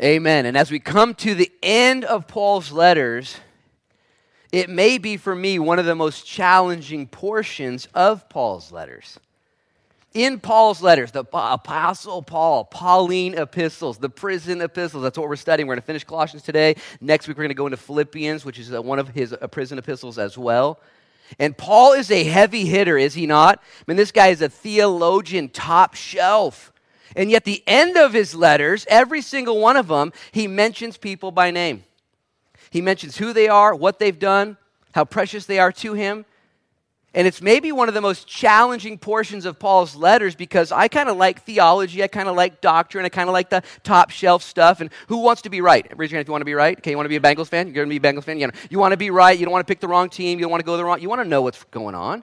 Amen. And as we come to the end of Paul's letters, it may be for me one of the most challenging portions of Paul's letters. In Paul's letters, the Apostle Paul, Pauline epistles, the prison epistles, that's what we're studying. We're going to finish Colossians today. Next week, we're going to go into Philippians, which is uh, one of his uh, prison epistles as well. And Paul is a heavy hitter, is he not? I mean, this guy is a theologian, top shelf. And yet, the end of his letters, every single one of them, he mentions people by name. He mentions who they are, what they've done, how precious they are to him. And it's maybe one of the most challenging portions of Paul's letters because I kind of like theology, I kind of like doctrine, I kind of like the top shelf stuff. And who wants to be right? Raise your hand if you want to be right. Okay, you want to be a Bengals fan? You're going to be a Bengals fan? You, want to be right. You don't want to pick the wrong team. You don't want to go the wrong. You want to know what's going on.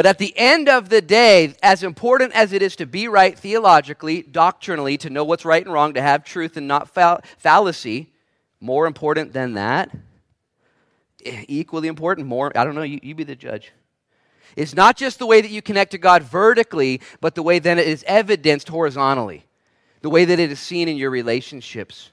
But at the end of the day, as important as it is to be right theologically, doctrinally, to know what's right and wrong, to have truth and not fall- fallacy, more important than that, eh, equally important, more, I don't know, you, you be the judge. It's not just the way that you connect to God vertically, but the way that it is evidenced horizontally, the way that it is seen in your relationships.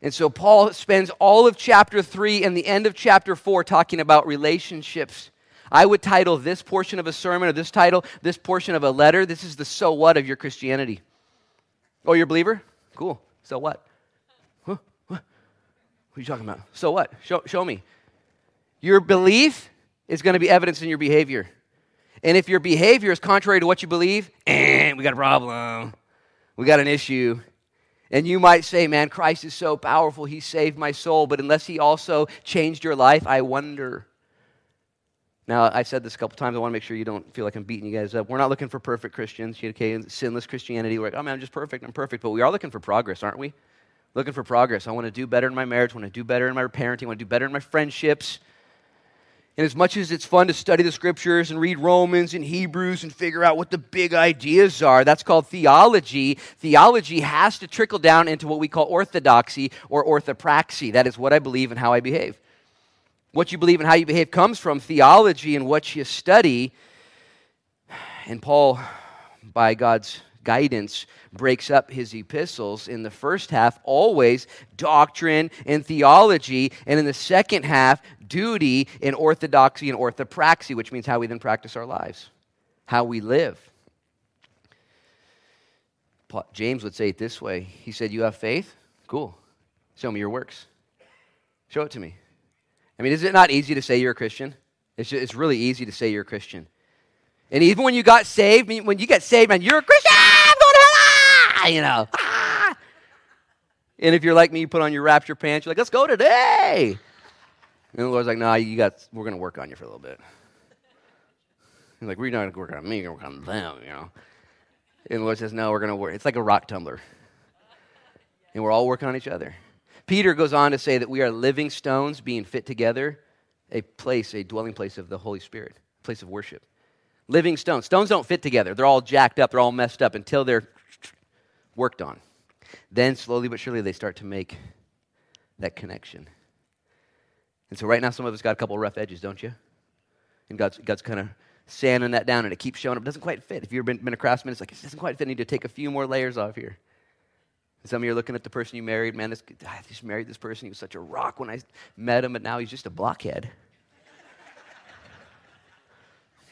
And so Paul spends all of chapter 3 and the end of chapter 4 talking about relationships I would title this portion of a sermon or this title, this portion of a letter, this is the so what of your Christianity. Oh, you're a believer? Cool. So what? What? Are you talking about? So what? Show, show me. Your belief is going to be evidence in your behavior. And if your behavior is contrary to what you believe, eh, we got a problem. We got an issue. And you might say, man, Christ is so powerful. He saved my soul. But unless he also changed your life, I wonder. Now, I've said this a couple times. I want to make sure you don't feel like I'm beating you guys up. We're not looking for perfect Christians, okay? Sinless Christianity. We're like, oh man, I'm just perfect. I'm perfect. But we are looking for progress, aren't we? Looking for progress. I want to do better in my marriage. I want to do better in my parenting. I want to do better in my friendships. And as much as it's fun to study the scriptures and read Romans and Hebrews and figure out what the big ideas are, that's called theology. Theology has to trickle down into what we call orthodoxy or orthopraxy. That is what I believe and how I behave what you believe and how you behave comes from theology and what you study. And Paul, by God's guidance, breaks up his epistles in the first half, always doctrine and theology, and in the second half, duty and orthodoxy and orthopraxy, which means how we then practice our lives, how we live. James would say it this way He said, You have faith? Cool. Show me your works. Show it to me. I mean, is it not easy to say you're a Christian? It's, just, it's really easy to say you're a Christian. And even when you got saved, when you get saved, man, you're a Christian, I'm going to hell, you know. Ah. And if you're like me, you put on your rapture pants, you're like, let's go today. And the Lord's like, no, nah, you got, we're going to work on you for a little bit. He's like, we're not going to work on me, we're going to work on them, you know. And the Lord says, no, we're going to work. It's like a rock tumbler. And we're all working on each other. Peter goes on to say that we are living stones being fit together, a place, a dwelling place of the Holy Spirit, a place of worship. Living stones. Stones don't fit together. They're all jacked up, they're all messed up until they're worked on. Then, slowly but surely, they start to make that connection. And so, right now, some of us got a couple rough edges, don't you? And God's, God's kind of sanding that down, and it keeps showing up. It doesn't quite fit. If you've been, been a craftsman, it's like, it doesn't quite fit. I need to take a few more layers off here. Some of you are looking at the person you married. Man, this, I just married this person. He was such a rock when I met him, but now he's just a blockhead.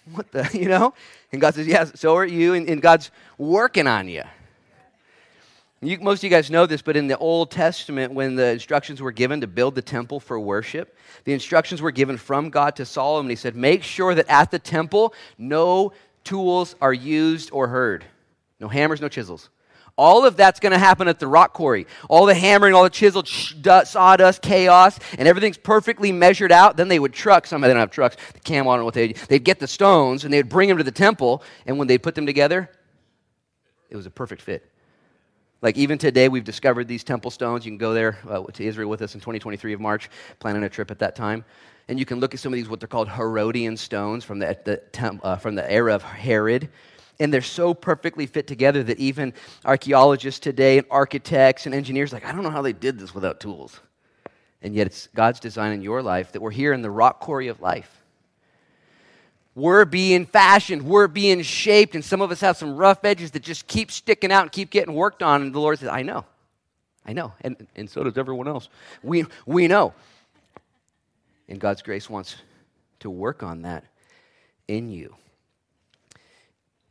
what the, you know? And God says, yeah, so are you. And, and God's working on you. you. Most of you guys know this, but in the Old Testament, when the instructions were given to build the temple for worship, the instructions were given from God to Solomon. He said, make sure that at the temple, no tools are used or heard. No hammers, no chisels. All of that's going to happen at the rock quarry. All the hammering, all the chisel, sawdust, chaos, and everything's perfectly measured out. Then they would truck, some of them don't have trucks, the camel, I don't know what they They'd get the stones and they'd bring them to the temple, and when they put them together, it was a perfect fit. Like even today, we've discovered these temple stones. You can go there uh, to Israel with us in 2023 of March, planning a trip at that time. And you can look at some of these, what they're called Herodian stones from the, the uh, from the era of Herod and they're so perfectly fit together that even archaeologists today and architects and engineers like i don't know how they did this without tools and yet it's god's design in your life that we're here in the rock quarry of life we're being fashioned we're being shaped and some of us have some rough edges that just keep sticking out and keep getting worked on and the lord says i know I know, and, and so does everyone else. We, we know. And God's grace wants to work on that in you.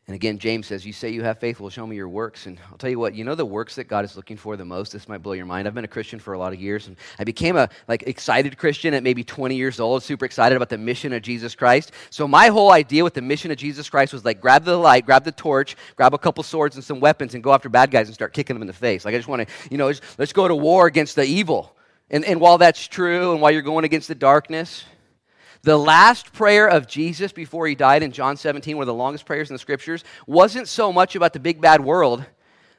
And again, James says, You say you have faith, well, show me your works. And I'll tell you what, you know the works that God is looking for the most? This might blow your mind. I've been a Christian for a lot of years, and I became a like excited Christian at maybe 20 years old, super excited about the mission of Jesus Christ. So my whole idea with the mission of Jesus Christ was like grab the light, grab the torch, grab a couple swords and some weapons, and go after bad guys and start kicking them in the face. Like I just want to, you know, let's go to war against the evil. And, and while that's true, and while you're going against the darkness, the last prayer of Jesus before he died in John 17, one of the longest prayers in the scriptures, wasn't so much about the big bad world,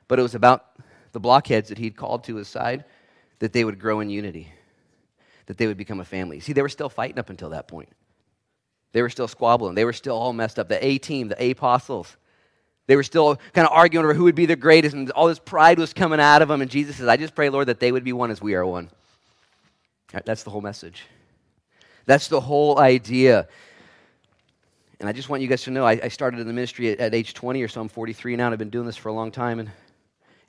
but it was about the blockheads that he'd called to his side, that they would grow in unity, that they would become a family. See, they were still fighting up until that point. They were still squabbling. They were still all messed up. The A team, the apostles, they were still kind of arguing over who would be the greatest, and all this pride was coming out of them. And Jesus says, I just pray, Lord, that they would be one as we are one. That's the whole message. That's the whole idea. And I just want you guys to know I, I started in the ministry at, at, age 20 or so. I'm 43 now, and I've been doing this for a long time. And,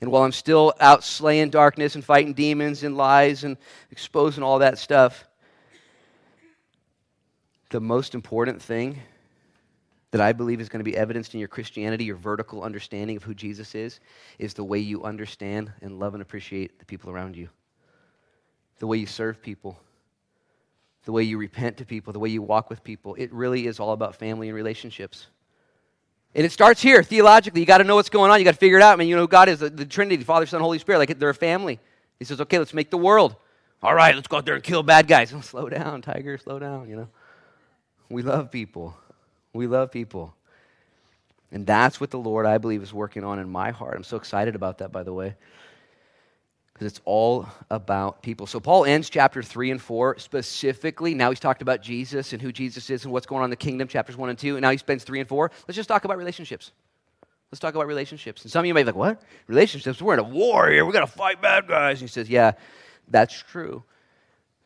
and while I'm still out slaying darkness and fighting demons and lies and exposing all that stuff, the most important thing that I believe is going to be evidenced in your Christianity, your vertical understanding of who Jesus is, is the way you understand and love and appreciate the people around you, the way you serve people the way you repent to people, the way you walk with people. It really is all about family and relationships. And it starts here, theologically. You got to know what's going on. You got to figure it out. I mean, you know, God is the, the Trinity, Father, Son, Holy Spirit. Like they're a family. He says, okay, let's make the world. All right, let's go out there and kill bad guys. Slow down, Tiger, slow down, you know. We love people. We love people. And that's what the Lord, I believe, is working on in my heart. I'm so excited about that, by the way because it's all about people. So Paul ends chapter 3 and 4 specifically. Now he's talked about Jesus and who Jesus is and what's going on in the kingdom, chapters 1 and 2. And now he spends 3 and 4. Let's just talk about relationships. Let's talk about relationships. And some of you may be like, what? Relationships? We're in a war here. We're going to fight bad guys. And he says, yeah, that's true.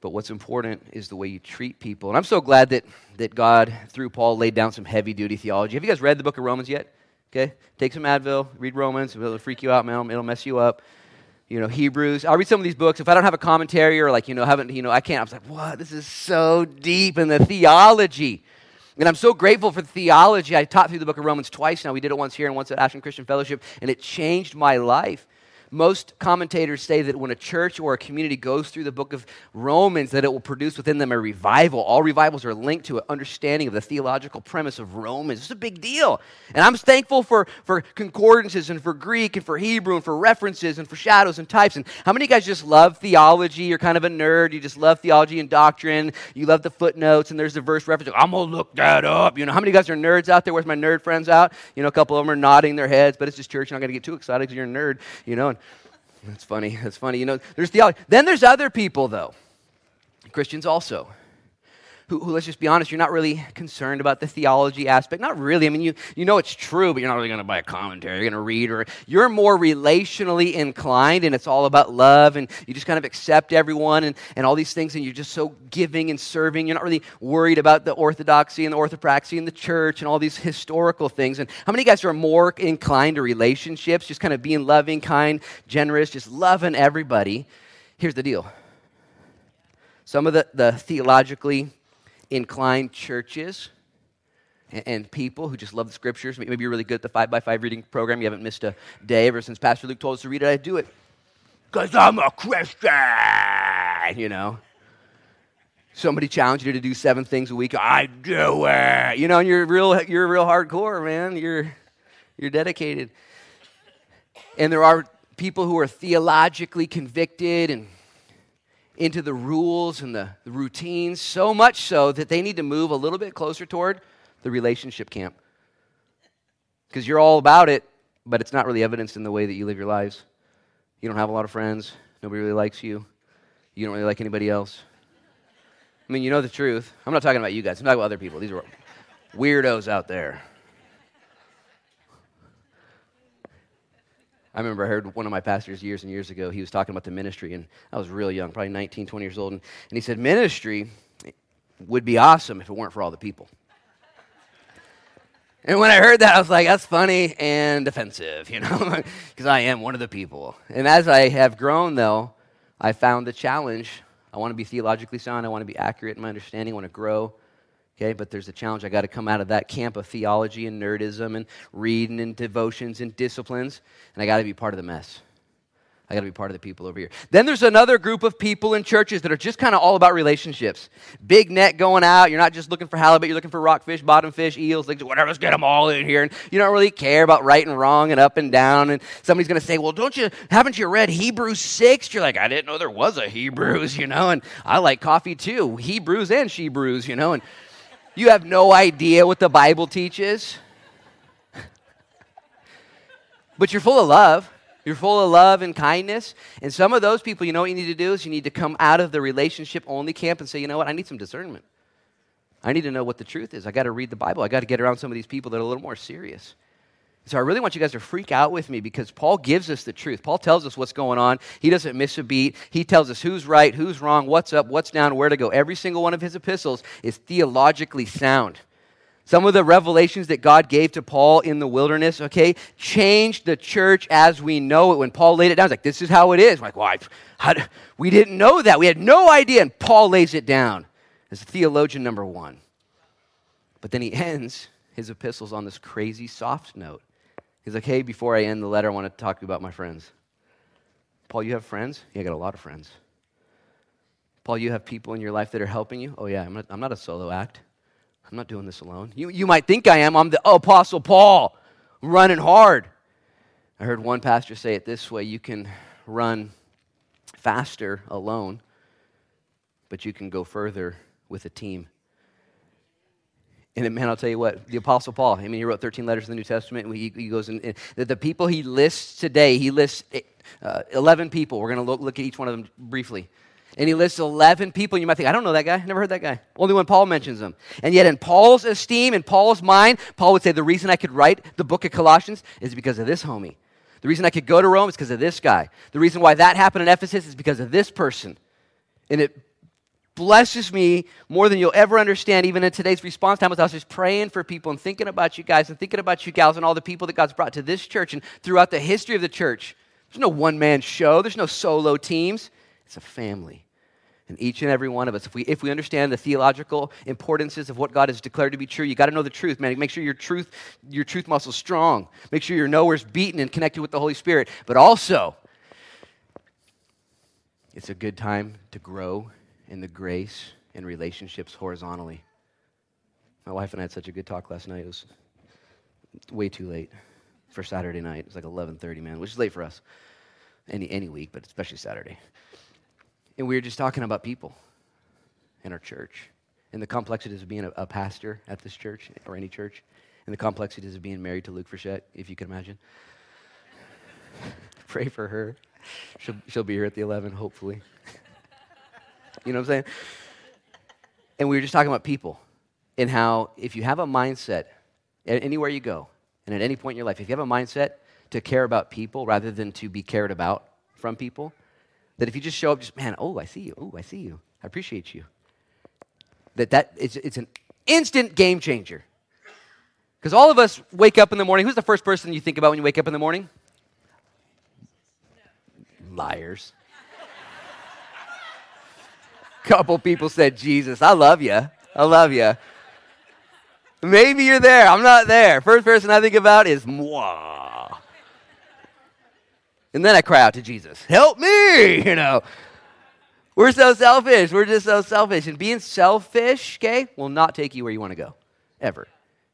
But what's important is the way you treat people. And I'm so glad that, that God, through Paul, laid down some heavy duty theology. Have you guys read the book of Romans yet? Okay? Take some Advil, read Romans. It'll freak you out, man. It'll mess you up you know, Hebrews. I'll read some of these books. If I don't have a commentary or like, you know, haven't, you know, I can't. I was like, what? This is so deep in the theology. And I'm so grateful for the theology. I taught through the book of Romans twice now. We did it once here and once at Ashland Christian Fellowship, and it changed my life most commentators say that when a church or a community goes through the book of Romans, that it will produce within them a revival. All revivals are linked to an understanding of the theological premise of Romans. It's a big deal. And I'm thankful for, for concordances and for Greek and for Hebrew and for references and for shadows and types. And how many of you guys just love theology? You're kind of a nerd. You just love theology and doctrine. You love the footnotes, and there's a verse reference. I'm going to look that up. You know, how many of you guys are nerds out there? Where's my nerd friends out? You know, a couple of them are nodding their heads, but it's just church. You're not going to get too excited because you're a nerd, you know. And that's funny. That's funny. You know, there's theology. Then there's other people, though. Christians also. Who, who, let's just be honest, you're not really concerned about the theology aspect. Not really. I mean, you, you know it's true, but you're not really going to buy a commentary. You're going to read, or you're more relationally inclined, and it's all about love, and you just kind of accept everyone and, and all these things, and you're just so giving and serving. You're not really worried about the orthodoxy and the orthopraxy and the church and all these historical things. And how many of you guys are more inclined to relationships, just kind of being loving, kind, generous, just loving everybody? Here's the deal some of the, the theologically inclined churches and people who just love the scriptures. Maybe you're really good at the five by five reading program. You haven't missed a day ever since Pastor Luke told us to read it. I do it because I'm a Christian, you know. Somebody challenged you to do seven things a week. I do it, you know. And you're real, you're real hardcore, man. You're you're dedicated. And there are people who are theologically convicted and into the rules and the, the routines, so much so that they need to move a little bit closer toward the relationship camp. Because you're all about it, but it's not really evidenced in the way that you live your lives. You don't have a lot of friends, nobody really likes you, you don't really like anybody else. I mean, you know the truth. I'm not talking about you guys, I'm talking about other people. These are weirdos out there. I remember I heard one of my pastors years and years ago, he was talking about the ministry, and I was real young, probably 19, 20 years old, and, and he said, Ministry would be awesome if it weren't for all the people. And when I heard that, I was like, that's funny and offensive, you know, because I am one of the people. And as I have grown, though, I found the challenge. I want to be theologically sound. I want to be accurate in my understanding. I want to grow. Okay, but there's a challenge. I got to come out of that camp of theology and nerdism and reading and devotions and disciplines, and I got to be part of the mess. I got to be part of the people over here. Then there's another group of people in churches that are just kind of all about relationships. Big net going out. You're not just looking for halibut, you're looking for rockfish, bottom fish, eels, like whatever, let's get them all in here. And you don't really care about right and wrong and up and down. And somebody's going to say, well, don't you, haven't you read Hebrews 6? You're like, I didn't know there was a Hebrews, you know, and I like coffee too. Hebrews and she brews, you know, and you have no idea what the Bible teaches. but you're full of love. You're full of love and kindness. And some of those people, you know what you need to do is you need to come out of the relationship only camp and say, you know what, I need some discernment. I need to know what the truth is. I got to read the Bible. I got to get around some of these people that are a little more serious. So I really want you guys to freak out with me because Paul gives us the truth. Paul tells us what's going on. He doesn't miss a beat. He tells us who's right, who's wrong, what's up, what's down, where to go. Every single one of his epistles is theologically sound. Some of the revelations that God gave to Paul in the wilderness, okay, changed the church as we know it. When Paul laid it down, it's like, this is how it is. Like, well, we didn't know that. We had no idea. And Paul lays it down as theologian number one. But then he ends his epistles on this crazy soft note. He's like, hey, before I end the letter, I want to talk to you about my friends. Paul, you have friends? Yeah, I got a lot of friends. Paul, you have people in your life that are helping you? Oh, yeah, I'm not, I'm not a solo act. I'm not doing this alone. You, you might think I am. I'm the Apostle Paul, running hard. I heard one pastor say it this way you can run faster alone, but you can go further with a team. And man, I'll tell you what, the Apostle Paul, I mean, he wrote 13 letters in the New Testament. And he, he goes in the, the, people he lists today, he lists uh, 11 people. We're going to look, look at each one of them briefly. And he lists 11 people. And you might think, I don't know that guy. I never heard that guy. Only when Paul mentions them. And yet, in Paul's esteem, in Paul's mind, Paul would say, The reason I could write the book of Colossians is because of this homie. The reason I could go to Rome is because of this guy. The reason why that happened in Ephesus is because of this person. And it blesses me more than you'll ever understand, even in today's response time, as I was just praying for people and thinking about you guys and thinking about you gals and all the people that God's brought to this church and throughout the history of the church. There's no one man show, there's no solo teams. It's a family. And each and every one of us, if we, if we understand the theological importances of what God has declared to be true, you got to know the truth, man. Make sure your truth, your truth muscle's strong. Make sure your knower's beaten and connected with the Holy Spirit. But also, it's a good time to grow in the grace and relationships horizontally. My wife and I had such a good talk last night. It was way too late for Saturday night. It was like 11:30, man, which is late for us. Any any week, but especially Saturday. And we were just talking about people in our church and the complexities of being a, a pastor at this church or any church and the complexities of being married to Luke Frechette, if you can imagine. Pray for her. She'll, she'll be here at the 11, hopefully. You know what I'm saying? And we were just talking about people and how if you have a mindset anywhere you go and at any point in your life, if you have a mindset to care about people rather than to be cared about from people, that if you just show up, just, man, oh, I see you. Oh, I see you. I appreciate you. That, that it's, it's an instant game changer. Because all of us wake up in the morning. Who's the first person you think about when you wake up in the morning? Liars couple people said, Jesus, I love you. I love you. Maybe you're there. I'm not there. First person I think about is moi. And then I cry out to Jesus, help me, you know. We're so selfish. We're just so selfish. And being selfish, okay, will not take you where you want to go, ever.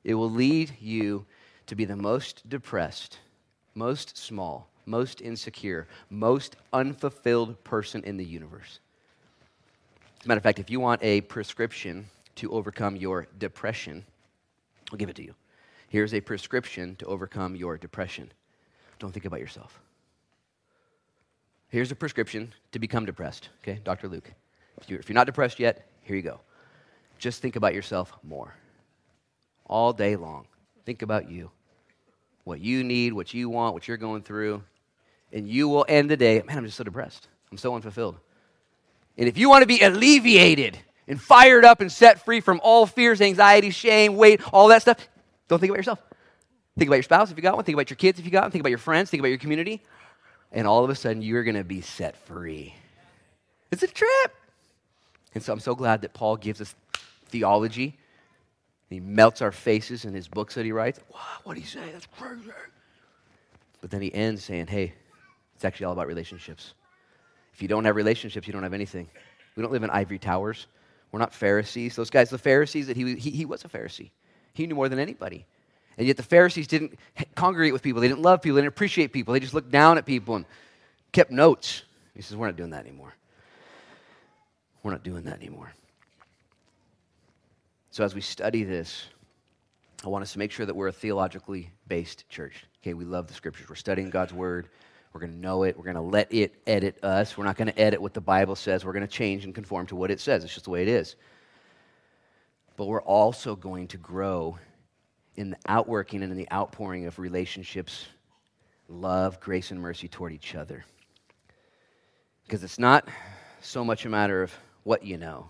It will lead you to be the most depressed, most small, most insecure, most unfulfilled person in the universe. As a matter of fact, if you want a prescription to overcome your depression, I'll give it to you. Here's a prescription to overcome your depression. Don't think about yourself. Here's a prescription to become depressed. Okay, Dr. Luke. If you're, not depressed yet, here you go. Just think about yourself more. All day long. Think about you. What you need, what you want, what you're going through. And you will end the day, man, I'm just so depressed. I'm so unfulfilled. And if you want to be alleviated and fired up and set free from all fears, anxiety, shame, weight, all that stuff, Don't think about yourself. Think about your spouse if you got one. Think about your kids if you got one. Think about your friends. Think about your community. And all of a sudden, you're going to be set free. It's a trip. And so I'm so glad that Paul gives us theology. He melts our faces in his books that he writes. Wow, what did he say? That's crazy. But then he ends saying, hey, it's actually all about relationships. If you don't have relationships, you don't have anything. We don't live in ivory towers. We're not Pharisees. Those guys, the Pharisees, that he, he, he was a Pharisee. He knew more than anybody. And yet the Pharisees didn't congregate with people. They didn't love people. They didn't appreciate people. They just looked down at people and kept notes. He says, We're not doing that anymore. We're not doing that anymore. So as we study this, I want us to make sure that we're a theologically based church. Okay, we love the scriptures. We're studying God's word. We're going to know it. We're going to let it edit us. We're not going to edit what the Bible says. We're going to change and conform to what it says. It's just the way it is. But we're also going to grow in the outworking and in the outpouring of relationships, love, grace, and mercy toward each other. Because it's not so much a matter of what you know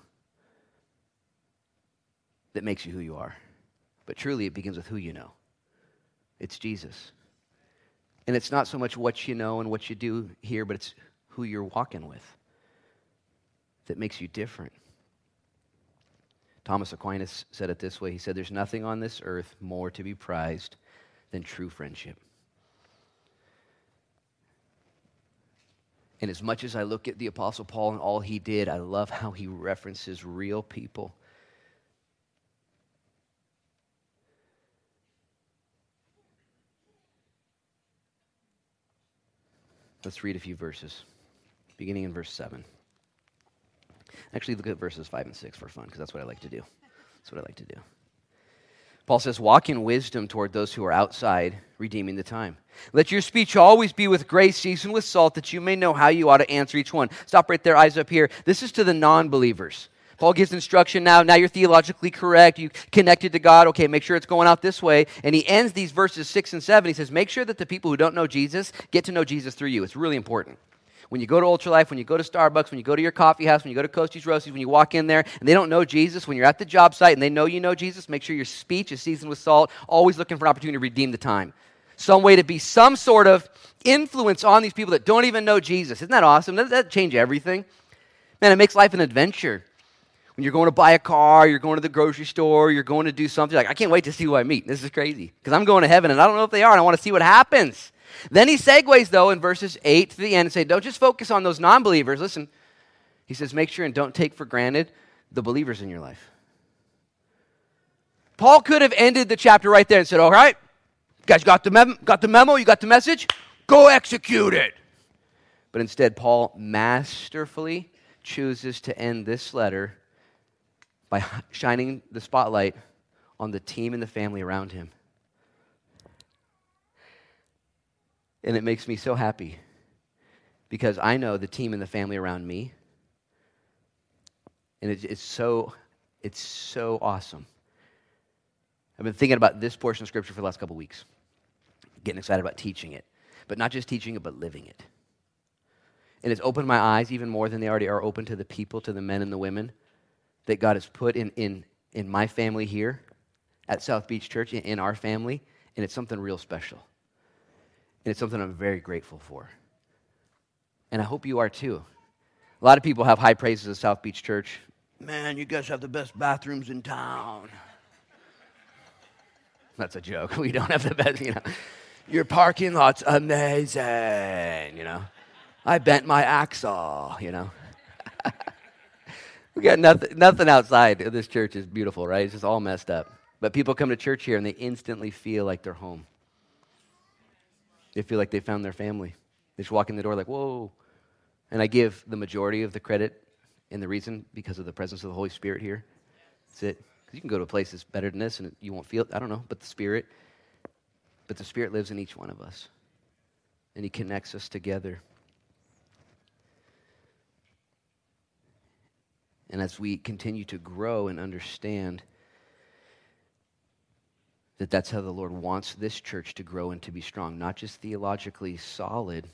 that makes you who you are, but truly it begins with who you know. It's Jesus. And it's not so much what you know and what you do here, but it's who you're walking with that makes you different. Thomas Aquinas said it this way He said, There's nothing on this earth more to be prized than true friendship. And as much as I look at the Apostle Paul and all he did, I love how he references real people. Let's read a few verses, beginning in verse 7. Actually, look at verses 5 and 6 for fun, because that's what I like to do. That's what I like to do. Paul says, Walk in wisdom toward those who are outside, redeeming the time. Let your speech always be with grace, seasoned with salt, that you may know how you ought to answer each one. Stop right there, eyes up here. This is to the non believers. Paul gives instruction now. Now you're theologically correct. You connected to God. Okay, make sure it's going out this way. And he ends these verses 6 and 7. He says, Make sure that the people who don't know Jesus get to know Jesus through you. It's really important. When you go to Ultralife, when you go to Starbucks, when you go to your coffee house, when you go to Coasties Roasties, when you walk in there and they don't know Jesus, when you're at the job site and they know you know Jesus, make sure your speech is seasoned with salt, always looking for an opportunity to redeem the time. Some way to be some sort of influence on these people that don't even know Jesus. Isn't that awesome? Doesn't that change everything? Man, it makes life an adventure. You're going to buy a car, you're going to the grocery store, you're going to do something, like, I can't wait to see who I meet. This is crazy. Because I'm going to heaven and I don't know if they are, and I want to see what happens. Then he segues, though, in verses 8 to the end and say, don't just focus on those non believers. Listen, he says, make sure and don't take for granted the believers in your life. Paul could have ended the chapter right there and said, all right, guys got the, mem- got the memo, you got the message, go execute it. But instead, Paul masterfully chooses to end this letter by shining the spotlight on the team and the family around him. And it makes me so happy because I know the team and the family around me. And it's, it's so it's so awesome. I've been thinking about this portion of scripture for the last couple weeks, getting excited about teaching it, but not just teaching it, but living it. And it's opened my eyes even more than they already are open to the people, to the men and the women that God has put in, in, in my family here at South Beach Church, in, in our family, and it's something real special. And it's something I'm very grateful for. And I hope you are too. A lot of people have high praises of South Beach Church. Man, you guys have the best bathrooms in town. That's a joke. We don't have the best, you know. Your parking lot's amazing, you know. I bent my axle, you know. We got nothing, nothing outside of this church is beautiful, right? It's just all messed up. But people come to church here and they instantly feel like they're home. They feel like they found their family. They just walk in the door like, whoa. And I give the majority of the credit and the reason because of the presence of the Holy Spirit here. That's it. Because you can go to a place that's better than this and you won't feel. I don't know, but the Spirit. But the Spirit lives in each one of us. And He connects us together. And as we continue to grow and understand that that's how the Lord wants this church to grow and to be strong, not just theologically solid,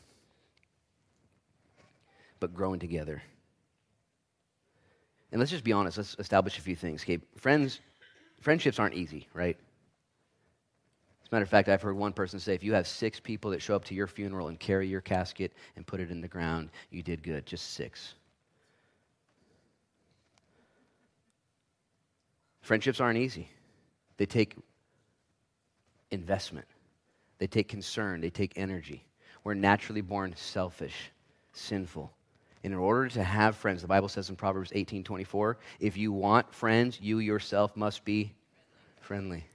but growing together. And let's just be honest, let's establish a few things. Okay, friends, friendships aren't easy, right? As a matter of fact, I've heard one person say if you have six people that show up to your funeral and carry your casket and put it in the ground, you did good. Just six. Friendships aren't easy, they take investment, they take concern, they take energy. We're naturally born selfish, sinful. And in order to have friends, the Bible says in Proverbs 18 24, if you want friends, you yourself must be friendly.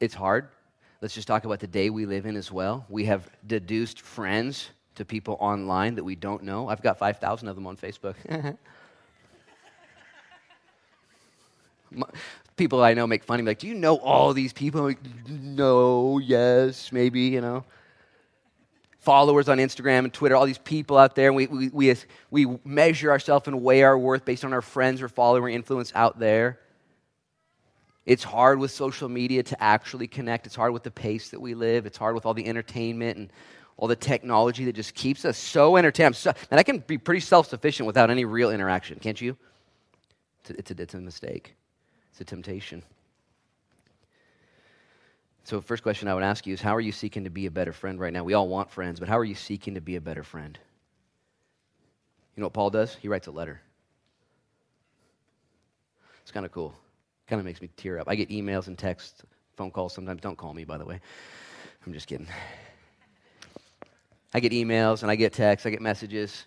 It's hard. Let's just talk about the day we live in as well. We have deduced friends to people online that we don't know. I've got 5,000 of them on Facebook. people I know make fun of me, like, Do you know all these people? I'm like, no, yes, maybe, you know. Followers on Instagram and Twitter, all these people out there, we, we, we, we measure ourselves and weigh our worth based on our friends or follower influence out there. It's hard with social media to actually connect. It's hard with the pace that we live. It's hard with all the entertainment and all the technology that just keeps us so entertained. So, and I can be pretty self sufficient without any real interaction, can't you? It's a, it's, a, it's a mistake, it's a temptation. So, first question I would ask you is how are you seeking to be a better friend right now? We all want friends, but how are you seeking to be a better friend? You know what Paul does? He writes a letter. It's kind of cool. Kind of makes me tear up. I get emails and texts, phone calls sometimes. Don't call me, by the way. I'm just kidding. I get emails and I get texts, I get messages.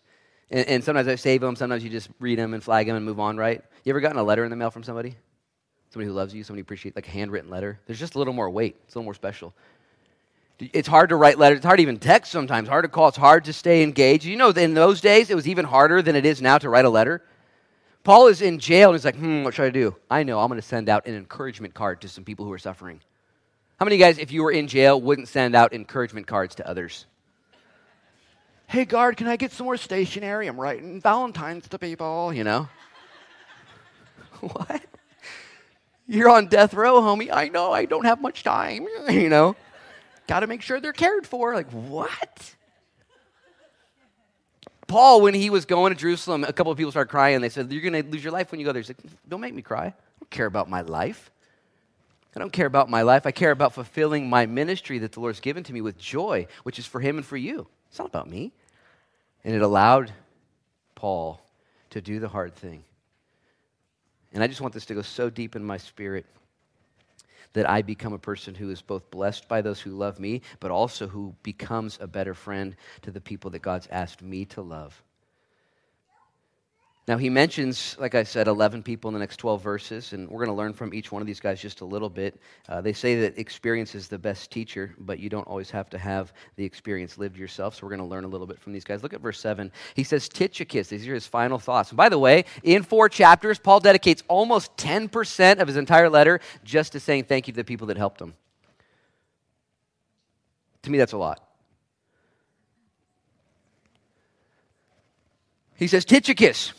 And, and, sometimes I save them, sometimes you just read them and flag them and move on, right? You ever gotten a letter in the mail from somebody? Somebody who loves you, somebody appreciates, like a handwritten letter? There's just a little more weight, it's a little more special. It's hard to write letters. It's hard to even text sometimes. Hard to call. It's hard to stay engaged. You know, in those days, it was even harder than it is now to write a letter. Paul is in jail and he's like, hmm, what should I do? I know, I'm going to send out an encouragement card to some people who are suffering. How many of you guys, if you were in jail, wouldn't send out encouragement cards to others? Hey, guard, can I get some more stationery? I'm writing Valentine's to people, you know? what? You're on death row, homie. I know, I don't have much time, you know? Got to make sure they're cared for. Like, what? Paul, when he was going to Jerusalem, a couple of people started crying. They said, You're going to lose your life when you go there. He's like, Don't make me cry. I don't care about my life. I don't care about my life. I care about fulfilling my ministry that the Lord's given to me with joy, which is for him and for you. It's not about me. And it allowed Paul to do the hard thing. And I just want this to go so deep in my spirit that I become a person who is both blessed by those who love me, but also who becomes a better friend to the people that God's asked me to love. Now, he mentions, like I said, 11 people in the next 12 verses, and we're going to learn from each one of these guys just a little bit. Uh, they say that experience is the best teacher, but you don't always have to have the experience lived yourself, so we're going to learn a little bit from these guys. Look at verse 7. He says, Tychicus, these are his final thoughts. And by the way, in four chapters, Paul dedicates almost 10% of his entire letter just to saying thank you to the people that helped him. To me, that's a lot. He says, Tychicus,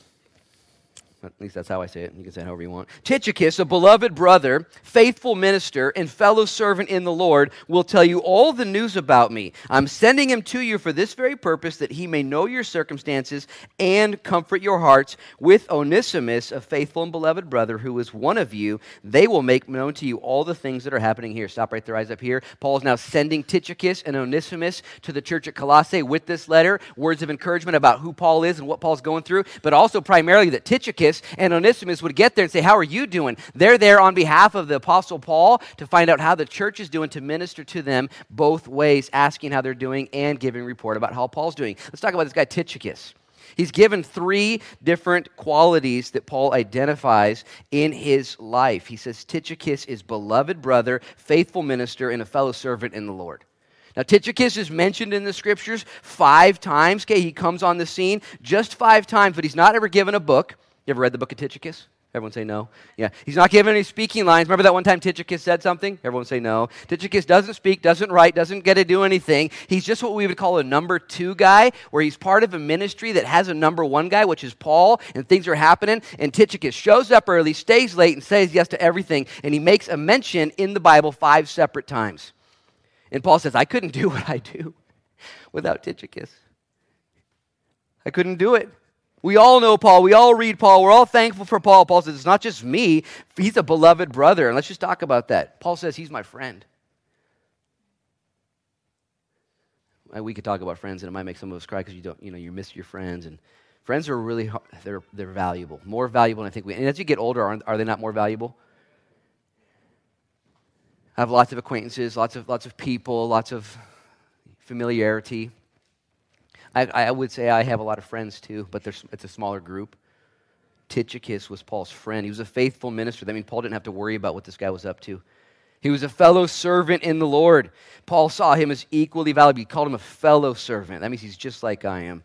at least that's how I say it. You can say it however you want. Tychicus, a beloved brother, faithful minister, and fellow servant in the Lord, will tell you all the news about me. I'm sending him to you for this very purpose, that he may know your circumstances and comfort your hearts. With Onesimus, a faithful and beloved brother who is one of you, they will make known to you all the things that are happening here. Stop right there, eyes up here. Paul is now sending Tychicus and Onesimus to the church at Colossae with this letter, words of encouragement about who Paul is and what Paul's going through, but also primarily that Tychicus and Onesimus would get there and say, How are you doing? They're there on behalf of the Apostle Paul to find out how the church is doing, to minister to them both ways, asking how they're doing and giving report about how Paul's doing. Let's talk about this guy, Tychicus. He's given three different qualities that Paul identifies in his life. He says Tychicus is beloved brother, faithful minister, and a fellow servant in the Lord. Now, Tychicus is mentioned in the scriptures five times. Okay, he comes on the scene just five times, but he's not ever given a book. You ever read the book of Tychicus? Everyone say no. Yeah. He's not giving any speaking lines. Remember that one time Tychicus said something? Everyone say no. Tychicus doesn't speak, doesn't write, doesn't get to do anything. He's just what we would call a number two guy, where he's part of a ministry that has a number one guy, which is Paul, and things are happening. And Tychicus shows up early, stays late, and says yes to everything. And he makes a mention in the Bible five separate times. And Paul says, I couldn't do what I do without Tychicus. I couldn't do it. We all know Paul. We all read Paul. We're all thankful for Paul. Paul says, It's not just me, he's a beloved brother. And let's just talk about that. Paul says, He's my friend. Uh, we could talk about friends, and it might make some of us cry because you don't, you know, you miss your friends. And friends are really, they're, they're valuable, more valuable than I think we. And as you get older, are, are they not more valuable? I have lots of acquaintances, lots of lots of people, lots of familiarity. I, I would say I have a lot of friends too, but it's a smaller group. Tychicus was Paul's friend. He was a faithful minister. That means Paul didn't have to worry about what this guy was up to. He was a fellow servant in the Lord. Paul saw him as equally valuable. He called him a fellow servant. That means he's just like I am.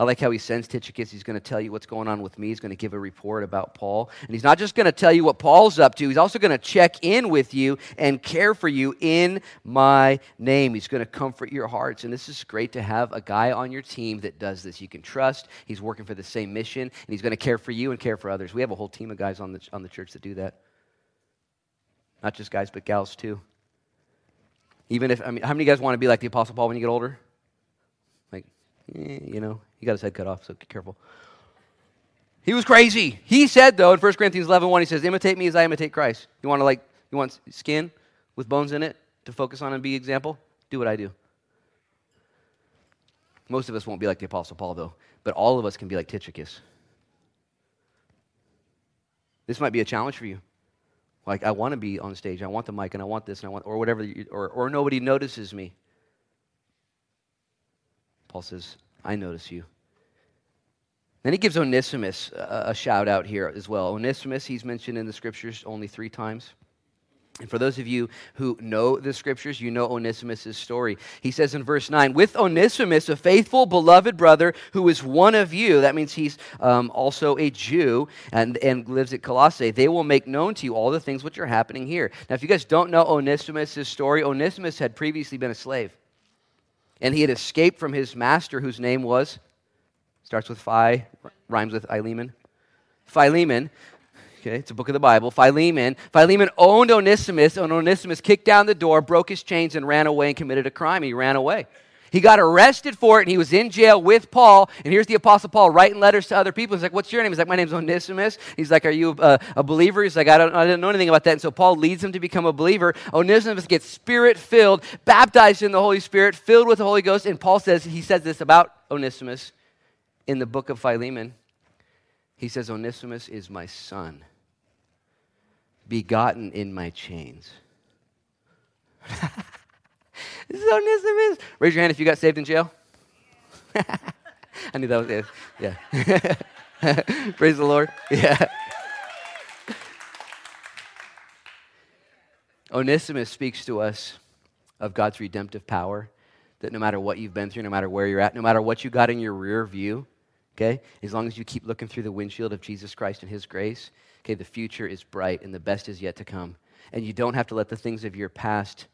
I like how he sends Tychicus. He's going to tell you what's going on with me. He's going to give a report about Paul. And he's not just going to tell you what Paul's up to, he's also going to check in with you and care for you in my name. He's going to comfort your hearts. And this is great to have a guy on your team that does this. You can trust. He's working for the same mission, and he's going to care for you and care for others. We have a whole team of guys on the, on the church that do that. Not just guys, but gals too. Even if, I mean, how many guys want to be like the Apostle Paul when you get older? Eh, you know, he got his head cut off, so be careful. He was crazy. He said, though, in 1 Corinthians 11 1, he says, Imitate me as I imitate Christ. You want to, like, you want skin with bones in it to focus on and be example? Do what I do. Most of us won't be like the Apostle Paul, though, but all of us can be like Tychicus. This might be a challenge for you. Like, I want to be on stage, I want the mic, and I want this, and I want, or whatever, you, or, or nobody notices me. Paul says, I notice you. Then he gives Onesimus a, shout out here as well. Onesimus, he's mentioned in the scriptures only three times. And for those of you who know the scriptures, you know Onesimus' story. He says in verse 9, With Onesimus, a faithful, beloved brother who is one of you, that means he's um, also a Jew and, and lives at Colossae, they will make known to you all the things which are happening here. Now, if you guys don't know Onesimus' story, Onesimus had previously been a slave. And he had escaped from his master, whose name was, starts with Phi, rhymes with Philemon. Philemon, okay, it's a book of the Bible. Philemon. Philemon owned Onesimus, and Onesimus kicked down the door, broke his chains, and ran away and committed a crime. He ran away. He got arrested for it and he was in jail with Paul. And here's the Apostle Paul writing letters to other people. He's like, What's your name? He's like, My name's Onesimus. He's like, Are you a, a believer? He's like, I don't, I don't know anything about that. And so Paul leads him to become a believer. Onesimus gets spirit filled, baptized in the Holy Spirit, filled with the Holy Ghost. And Paul says, He says this about Onesimus in the book of Philemon. He says, Onesimus is my son, begotten in my chains. Raise your hand if you got saved in jail. I knew that was it. Yeah. Praise the Lord. Yeah. Onesimus speaks to us of God's redemptive power that no matter what you've been through, no matter where you're at, no matter what you got in your rear view, okay, as long as you keep looking through the windshield of Jesus Christ and His grace, okay, the future is bright and the best is yet to come. And you don't have to let the things of your past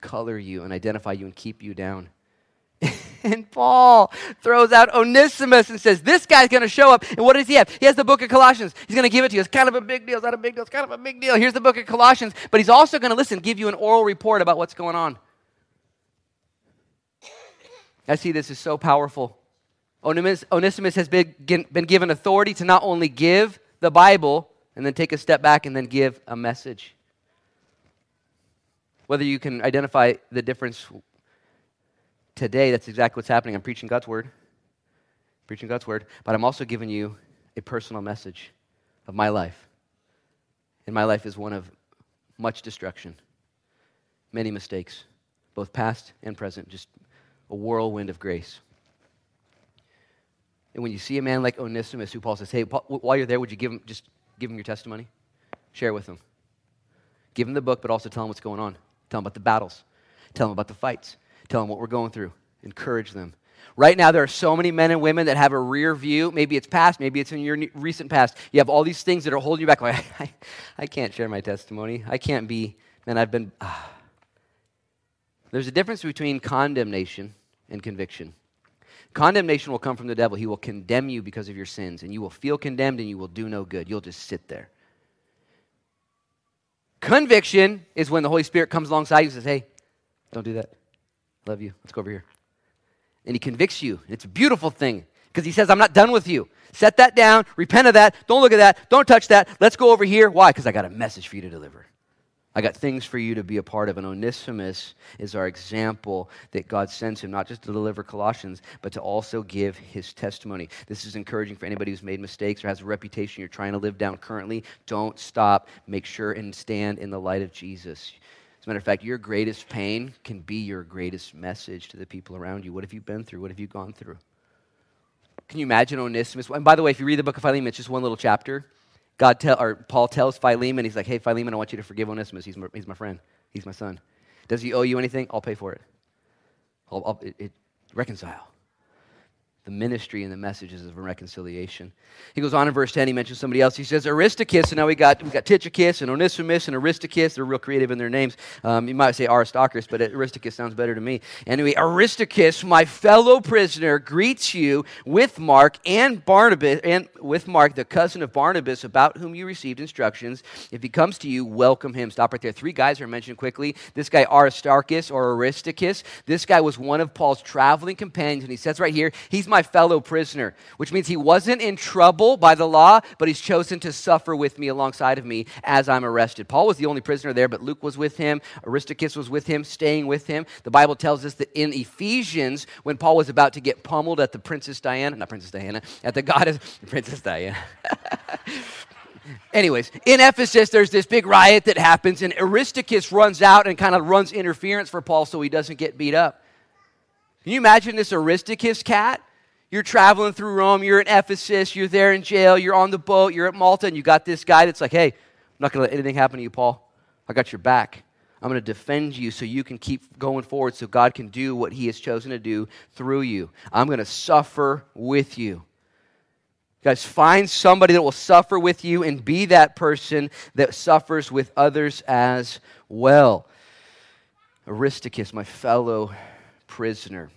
color you and identify you and keep you down. and Paul throws out Onesimus and says, This guy's going to show up. And what does he have? He has the book of Colossians. He's going to give it to you. It's kind of a big deal. It's not a big deal. It's kind of a big deal. Here's the book of Colossians. But he's also going to listen, give you an oral report about what's going on. I see this is so powerful. Onesimus has been, been given authority to not only give the Bible and then take a step back and then give a message. Whether you can identify the difference today, that's exactly what's happening. I'm preaching God's word, preaching God's word, but I'm also giving you a personal message of my life. And my life is one of much destruction, many mistakes, both past and present, just a whirlwind of grace. And when you see a man like Onesimus, who Paul says, "Hey, Paul, while you're there, would you give him just give him your testimony? Share with him. Give him the book, but also tell him what's going on. Tell them about the battles. Tell them about the fights. Tell them what we're going through. Encourage them. Right now, there are so many men and women that have a rear view. Maybe it's past, maybe it's in your recent past. You have all these things that are holding you back. Like, I, I can't share my testimony. I can't be, man, I've been. Ah. There's a difference between condemnation and conviction. Condemnation will come from the devil. He will condemn you because of your sins, and you will feel condemned and you will do no good. You'll just sit there. Conviction is when the Holy Spirit comes alongside you and says, Hey, don't do that. Love you. Let's go over here. And he convicts you. It's a beautiful thing. Because he says, I'm not done with you. Set that down, repent of that, don't look at that, don't touch that, let's go over here. Why? Because I got a message for you to deliver. I got things for you to be a part of. And Onesimus is our example that God sends him not just to deliver Colossians, but to also give his testimony. This is encouraging for anybody who's made mistakes or has a reputation you're trying to live down currently. Don't stop. Make sure and stand in the light of Jesus. As a matter of fact, your greatest pain can be your greatest message to the people around you. What have you been through? What have you gone through? Can you imagine Onesimus? And by the way, if you read the book of Philemon, it's just one little chapter. God tell, or Paul tells Philemon, he's like, hey, Philemon, I want you to forgive Onesimus. He's my, he's my friend. He's my son. Does he owe you anything? I'll pay for it. I'll, I'll it, it, reconcile the ministry and the messages of reconciliation. He goes on in verse 10, he mentions somebody else. He says Aristarchus, and now we got, we got Tychicus and Onesimus and Aristarchus. They're real creative in their names. Um, you might say Aristarchus, but Aristarchus sounds better to me. Anyway, Aristarchus, my fellow prisoner, greets you with Mark and Barnabas, and with Mark, the cousin of Barnabas, about whom you received instructions. If he comes to you, welcome him. Stop right there. Three guys are mentioned quickly. This guy, Aristarchus or Aristarchus, this guy was one of Paul's traveling companions, and he says right here, he's my fellow prisoner, which means he wasn't in trouble by the law, but he's chosen to suffer with me alongside of me as I'm arrested. Paul was the only prisoner there, but Luke was with him. Aristarchus was with him, staying with him. The Bible tells us that in Ephesians, when Paul was about to get pummeled at the Princess Diana, not Princess Diana, at the goddess, Princess Diana. Anyways, in Ephesus, there's this big riot that happens, and Aristarchus runs out and kind of runs interference for Paul so he doesn't get beat up. Can you imagine this Aristarchus cat? You're traveling through Rome, you're in Ephesus, you're there in jail, you're on the boat, you're at Malta, and you got this guy that's like, hey, I'm not going to let anything happen to you, Paul. I got your back. I'm going to defend you so you can keep going forward so God can do what He has chosen to do through you. I'm going to suffer with you. Guys, find somebody that will suffer with you and be that person that suffers with others as well. Aristarchus, my fellow prisoner.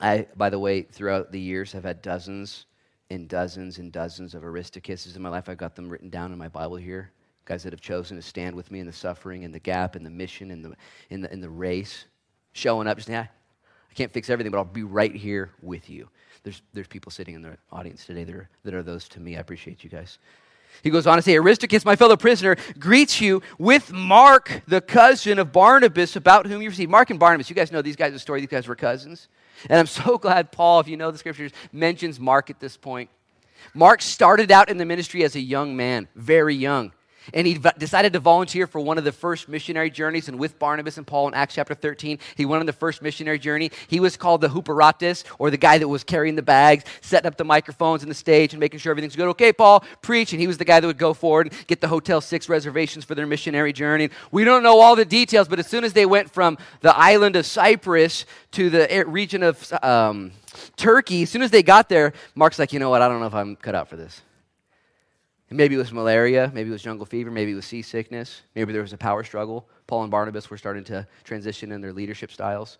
I, by the way, throughout the years, have had dozens and dozens and dozens of Aristarchuses in my life. I've got them written down in my Bible here. Guys that have chosen to stand with me in the suffering and the gap and the mission and the, in, the, in the race. Showing up, just, yeah, I can't fix everything, but I'll be right here with you. There's, there's people sitting in the audience today that are, that are those to me. I appreciate you guys. He goes on to say, Aristarchus, my fellow prisoner, greets you with Mark, the cousin of Barnabas, about whom you received. Mark and Barnabas, you guys know these guys' the story. These guys were cousins. And I'm so glad Paul, if you know the scriptures, mentions Mark at this point. Mark started out in the ministry as a young man, very young. And he decided to volunteer for one of the first missionary journeys. And with Barnabas and Paul in Acts chapter 13, he went on the first missionary journey. He was called the Huperatus, or the guy that was carrying the bags, setting up the microphones and the stage, and making sure everything's good. Okay, Paul, preach. And he was the guy that would go forward and get the Hotel 6 reservations for their missionary journey. We don't know all the details, but as soon as they went from the island of Cyprus to the region of um, Turkey, as soon as they got there, Mark's like, you know what? I don't know if I'm cut out for this. Maybe it was malaria, maybe it was jungle fever, maybe it was seasickness, maybe there was a power struggle. Paul and Barnabas were starting to transition in their leadership styles.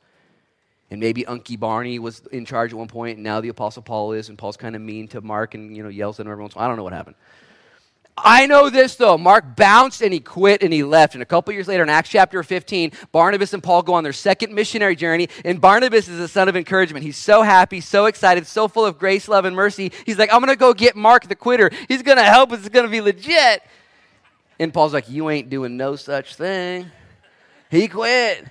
And maybe Unky Barney was in charge at one point, and now the Apostle Paul is, and Paul's kind of mean to Mark and you know yells at him every once. I don't know what happened. I know this though. Mark bounced and he quit and he left. And a couple years later, in Acts chapter 15, Barnabas and Paul go on their second missionary journey. And Barnabas is a son of encouragement. He's so happy, so excited, so full of grace, love, and mercy. He's like, I'm going to go get Mark the quitter. He's going to help us. It's going to be legit. And Paul's like, You ain't doing no such thing. He quit.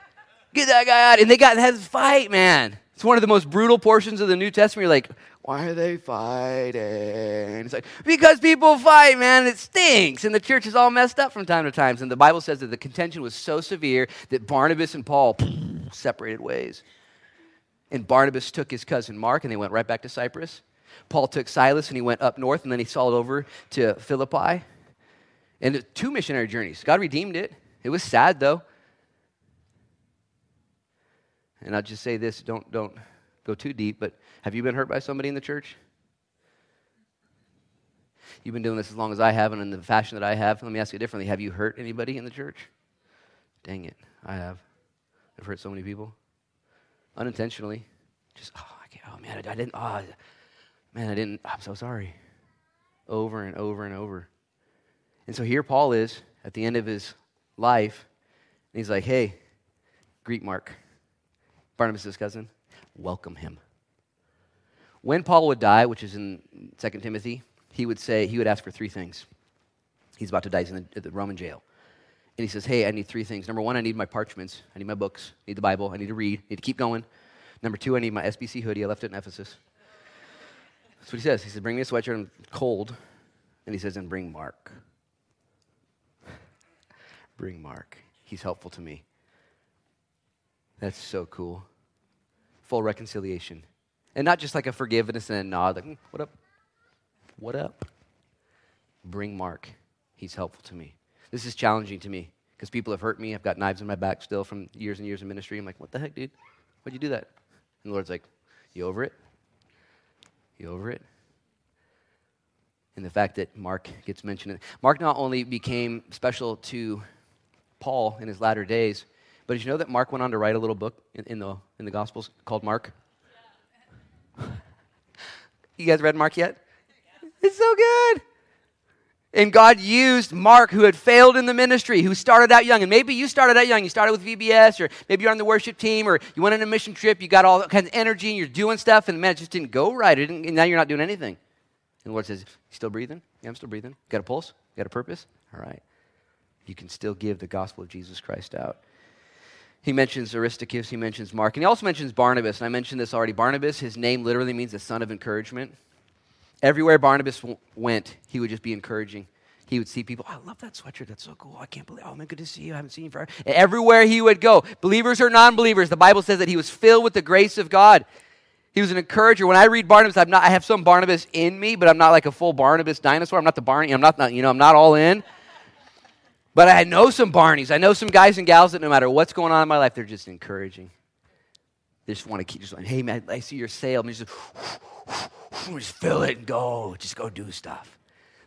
Get that guy out. And they got had this fight, man. It's one of the most brutal portions of the New Testament. You're like, why are they fighting? It's like, because people fight, man. It stinks. And the church is all messed up from time to time. And the Bible says that the contention was so severe that Barnabas and Paul separated ways. And Barnabas took his cousin Mark and they went right back to Cyprus. Paul took Silas and he went up north and then he sailed over to Philippi. And two missionary journeys. God redeemed it. It was sad though. And I'll just say this don't, don't go too deep, but have you been hurt by somebody in the church? You've been doing this as long as I have and in the fashion that I have. Let me ask you differently. Have you hurt anybody in the church? Dang it, I have. I've hurt so many people. Unintentionally. Just, oh, I can't, oh man, I, I didn't, oh, man, I didn't, I'm so sorry. Over and over and over. And so here Paul is at the end of his life, and he's like, hey, Greek Mark, Barnabas' cousin, welcome him. when Paul would die, which is in 2 Timothy, he would say, he would ask for three things. He's about to die. He's in the, the Roman jail. And he says, Hey, I need three things. Number one, I need my parchments. I need my books. I need the Bible. I need to read. I need to keep going. Number two, I need my SBC hoodie. I left it in Ephesus. That's what he says. He said, Bring me a sweatshirt. I'm cold. And he says, And bring Mark. bring Mark. He's helpful to me. That's so cool. Full reconciliation. And not just like a forgiveness and a nod, like, mm, what up? What up? Bring Mark. He's helpful to me. This is challenging to me because people have hurt me. I've got knives in my back still from years and years of ministry. I'm like, what the heck, dude? Why'd you do that? And the Lord's like, you over it? You over it? And the fact that Mark gets mentioned. Mark not only became special to Paul in his latter days, but did you know that Mark went on to write a little book in, in the, in the Gospels called Mark? you guys read Mark yet? It's so good. And God used Mark, who had failed in the ministry, who started out young. And maybe you started out young. You started with VBS, or maybe you're on the worship team, or you went on a mission trip. You got all kinds of energy, and you're doing stuff, and man, it just didn't go right. and now you're not doing anything. And the Lord says, You still breathing? Yeah, I'm still breathing. Got a pulse? Got a purpose? All right. You can still give the gospel of Jesus Christ out. He mentions Aristarchus, he mentions Mark, and he also mentions Barnabas. And I mentioned this already. Barnabas, his name literally means the son of encouragement. Everywhere Barnabas w- went, he would just be encouraging. He would see people, oh, I love that sweatshirt. That's so cool. I can't believe, oh man, good to see you. I haven't seen you forever. Everywhere he would go, believers or non believers, the Bible says that he was filled with the grace of God. He was an encourager. When I read Barnabas, I'm not, I have some Barnabas in me, but I'm not like a full Barnabas dinosaur. I'm not the Barney. I'm not you know, I'm not all in. But I know some Barneys. I know some guys and gals that no matter what's going on in my life, they're just encouraging. They just want to keep just like, hey man, I see your sail. Just, just fill it and go. Just go do stuff.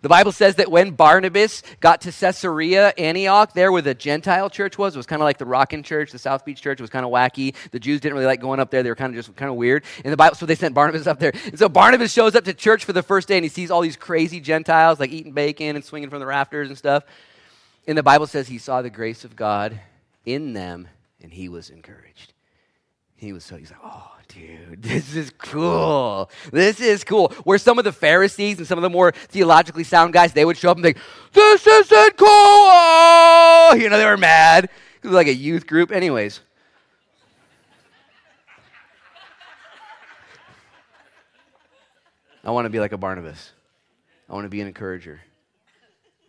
The Bible says that when Barnabas got to Caesarea, Antioch, there where the Gentile church was, it was kind of like the Rockin' Church, the South Beach Church. Was kind of wacky. The Jews didn't really like going up there. They were kind of just kind of weird. And the Bible, so they sent Barnabas up there. And so Barnabas shows up to church for the first day, and he sees all these crazy Gentiles like eating bacon and swinging from the rafters and stuff. And the Bible says he saw the grace of God in them, and he was encouraged. He was so, he's like, oh, dude, this is cool. This is cool. Where some of the Pharisees and some of the more theologically sound guys, they would show up and think, this isn't cool. You know, they were mad. It was like a youth group. Anyways. I want to be like a Barnabas. I want to be an encourager.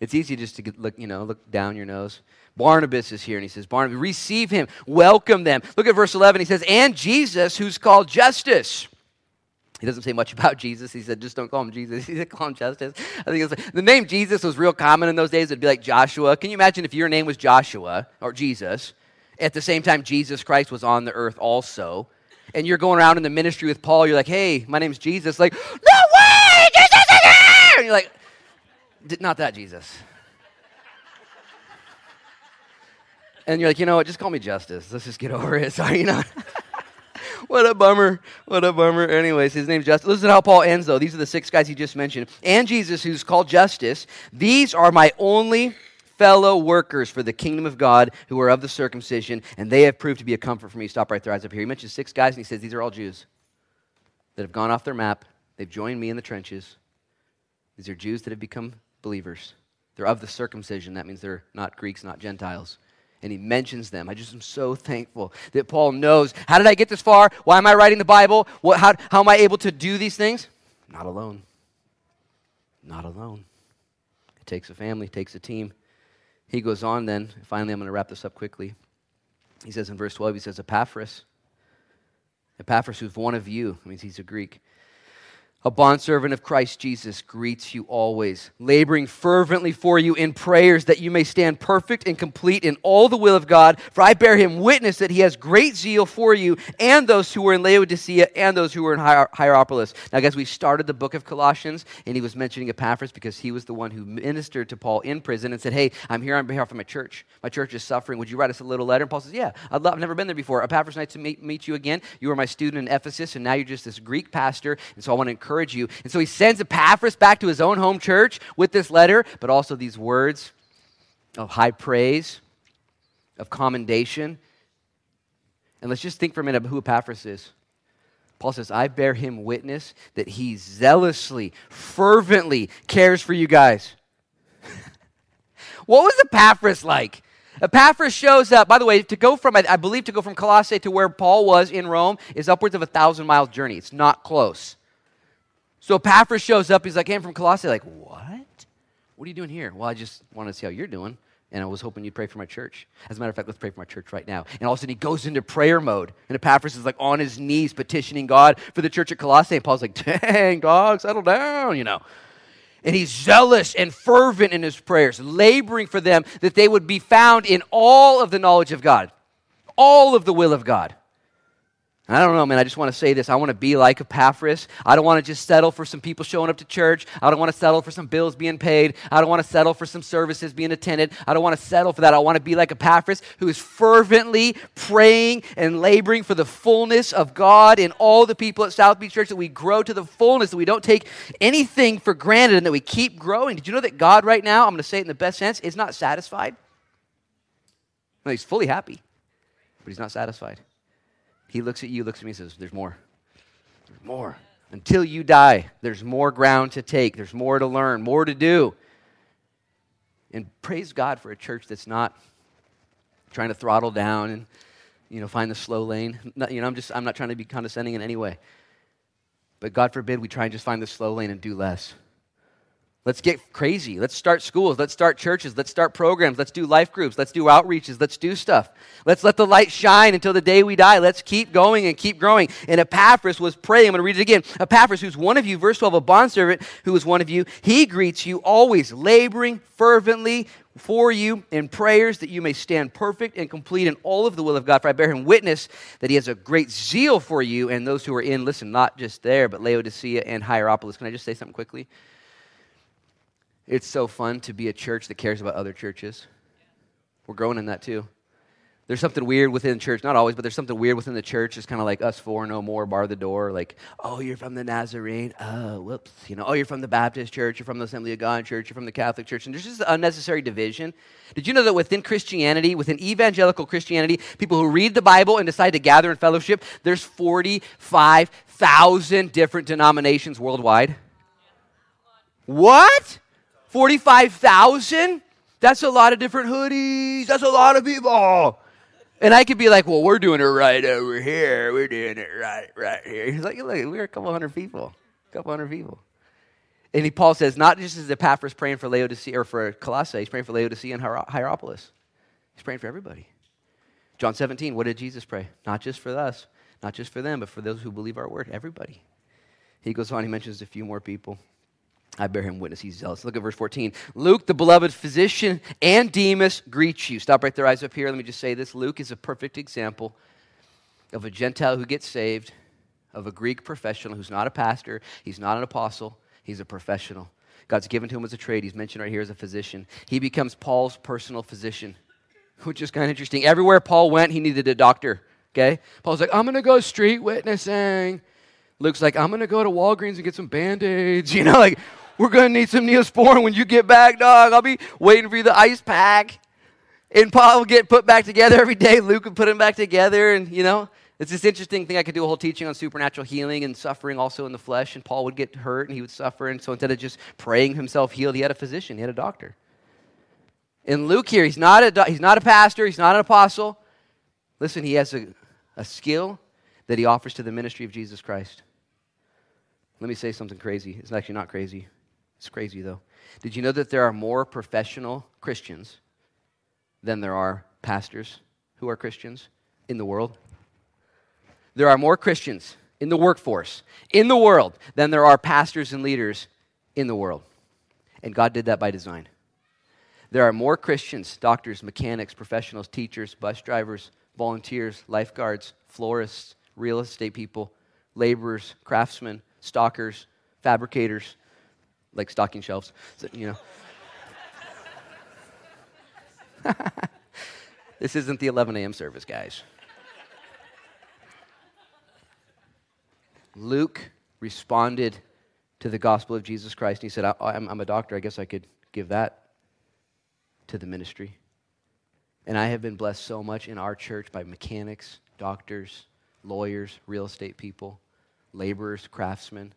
It's easy just to get, look, you know, look down your nose. Barnabas is here, and he says, Barnabas, receive him, welcome them. Look at verse 11. He says, and Jesus, who's called Justice. He doesn't say much about Jesus. He said, just don't call him Jesus. He said, call him Justice. I think like, the name Jesus was real common in those days. It'd be like Joshua. Can you imagine if your name was Joshua or Jesus? At the same time, Jesus Christ was on the earth also. And you're going around in the ministry with Paul. You're like, hey, my name's Jesus. Like, no way! Jesus is here! And you're like, not that Jesus. and you're like, you know what? Just call me Justice. Let's just get over it. Sorry, you know. what a bummer. What a bummer. Anyways, his name's Justice. Listen to how Paul ends, though. These are the six guys he just mentioned. And Jesus, who's called Justice. These are my only fellow workers for the kingdom of God who are of the circumcision, and they have proved to be a comfort for me. Stop right there, eyes up here. He mentions six guys, and he says these are all Jews that have gone off their map. They've joined me in the trenches. These are Jews that have become believers. They're of the circumcision. That means they're not Greeks, not Gentiles and he mentions them. I just am so thankful that Paul knows how did I get this far? Why am I writing the Bible? What, how, how am I able to do these things? Not alone. Not alone. It takes a family, it takes a team. He goes on then. Finally, I'm going to wrap this up quickly. He says in verse 12, he says, Epaphras. Epaphras, who's one of you, means he's a Greek a bondservant of Christ Jesus, greets you always, laboring fervently for you in prayers that you may stand perfect and complete in all the will of God. For I bear him witness that he has great zeal for you and those who were in Laodicea and those who were in Hier- Hierapolis. Now, guys, we started the book of Colossians, and he was mentioning Epaphras because he was the one who ministered to Paul in prison and said, Hey, I'm here on behalf of my church. My church is suffering. Would you write us a little letter? And Paul says, Yeah, I'd love, I've never been there before. Epaphras, nice to meet, meet you again. You were my student in Ephesus, and now you're just this Greek pastor, and so I want to encourage encourage you. And so he sends Epaphras back to his own home church with this letter, but also these words of high praise, of commendation. And let's just think for a minute of who Epaphras is. Paul says, I bear him witness that he zealously, fervently cares for you guys. what was Epaphras like? Epaphras shows up, by the way, to go from, I believe, to go from Colossae to where Paul was in Rome is upwards of a thousand mile journey. It's not close. So Epaphras shows up. He's like, I'm from Colossae. Like, what? What are you doing here? Well, I just wanted to see how you're doing and I was hoping you'd pray for my church. As a matter of fact, let's pray for my church right now. And all of a sudden, he goes into prayer mode. And Epaphras is like on his knees petitioning God for the church at Colossae. And Paul's like, dang, dog, settle down, you know. And he's zealous and fervent in his prayers, laboring for them that they would be found in all of the knowledge of God, all of the will of God. I don't know, man. I just want to say this. I want to be like Epaphras. I don't want to just settle for some people showing up to church. I don't want to settle for some bills being paid. I don't want to settle for some services being attended. I don't want to settle for that. I want to be like Epaphras, who is fervently praying and laboring for the fullness of God in all the people at South Beach Church, that we grow to the fullness, that we don't take anything for granted, and that we keep growing. Did you know that God, right now, I'm going to say it in the best sense, is not satisfied? No, he's fully happy, but he's not satisfied. He looks at you, looks at me, and says, There's more. There's more. Until you die, there's more ground to take, there's more to learn, more to do. And praise God for a church that's not trying to throttle down and you know find the slow lane. You know, I'm just I'm not trying to be condescending in any way. But God forbid we try and just find the slow lane and do less. Let's get crazy. Let's start schools. Let's start churches. Let's start programs. Let's do life groups. Let's do outreaches. Let's do stuff. Let's let the light shine until the day we die. Let's keep going and keep growing. And Epaphras was praying. I'm going to read it again. Epaphras, who's one of you, verse 12, a bondservant who is one of you, he greets you always, laboring fervently for you in prayers that you may stand perfect and complete in all of the will of God. For I bear him witness that he has a great zeal for you and those who are in, listen, not just there, but Laodicea and Hierapolis. Can I just say something quickly? It's so fun to be a church that cares about other churches. We're growing in that too. There's something weird within church, not always, but there's something weird within the church. It's kind of like us four no more, bar the door. Like, oh, you're from the Nazarene. Oh, whoops. You know, oh, you're from the Baptist church. You're from the Assembly of God church. You're from the Catholic church. And there's just unnecessary division. Did you know that within Christianity, within evangelical Christianity, people who read the Bible and decide to gather in fellowship, there's 45,000 different denominations worldwide? What? 45,000? That's a lot of different hoodies. That's a lot of people. And I could be like, well, we're doing it right over here. We're doing it right, right here. He's like, look, we're a couple hundred people. A couple hundred people. And he, Paul says, not just as Epaphras praying for Laodicea or for Colossae, he's praying for Laodicea and Hierapolis. He's praying for everybody. John 17, what did Jesus pray? Not just for us, not just for them, but for those who believe our word, everybody. He goes on, he mentions a few more people. I bear him witness. He's zealous. Look at verse 14. Luke, the beloved physician, and Demas greet you. Stop right there, eyes up here. Let me just say this. Luke is a perfect example of a Gentile who gets saved, of a Greek professional who's not a pastor, he's not an apostle, he's a professional. God's given to him as a trade. He's mentioned right here as a physician. He becomes Paul's personal physician, which is kind of interesting. Everywhere Paul went, he needed a doctor. Okay? Paul's like, I'm going to go street witnessing. Luke's like, I'm going to go to Walgreens and get some band aids. You know, like, we're going to need some Neosporin when you get back, dog. I'll be waiting for you the ice pack. And Paul will get put back together every day. Luke would put him back together. And, you know, it's this interesting thing. I could do a whole teaching on supernatural healing and suffering also in the flesh. And Paul would get hurt and he would suffer. And so instead of just praying himself healed, he had a physician, he had a doctor. In Luke here, he's not a, do- he's not a pastor, he's not an apostle. Listen, he has a, a skill that he offers to the ministry of Jesus Christ. Let me say something crazy. It's actually not crazy. It's crazy, though. Did you know that there are more professional Christians than there are pastors who are Christians in the world? There are more Christians in the workforce, in the world, than there are pastors and leaders in the world. And God did that by design. There are more Christians, doctors, mechanics, professionals, teachers, bus drivers, volunteers, lifeguards, florists, real estate people, laborers, craftsmen, stockers, fabricators, like stocking shelves, so, you know. this isn't the 11 a.m. service, guys. Luke responded to the gospel of Jesus Christ. And he said, I'm, I'm a doctor. I guess I could give that to the ministry. And I have been blessed so much in our church by mechanics, doctors, lawyers, real estate people, laborers, craftsmen,